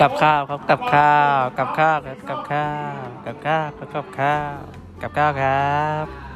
กับข้าวครับกับข้าวกับข้าวครับกับข้าวกับข้าวครับกับข้าวกับข้าวครับ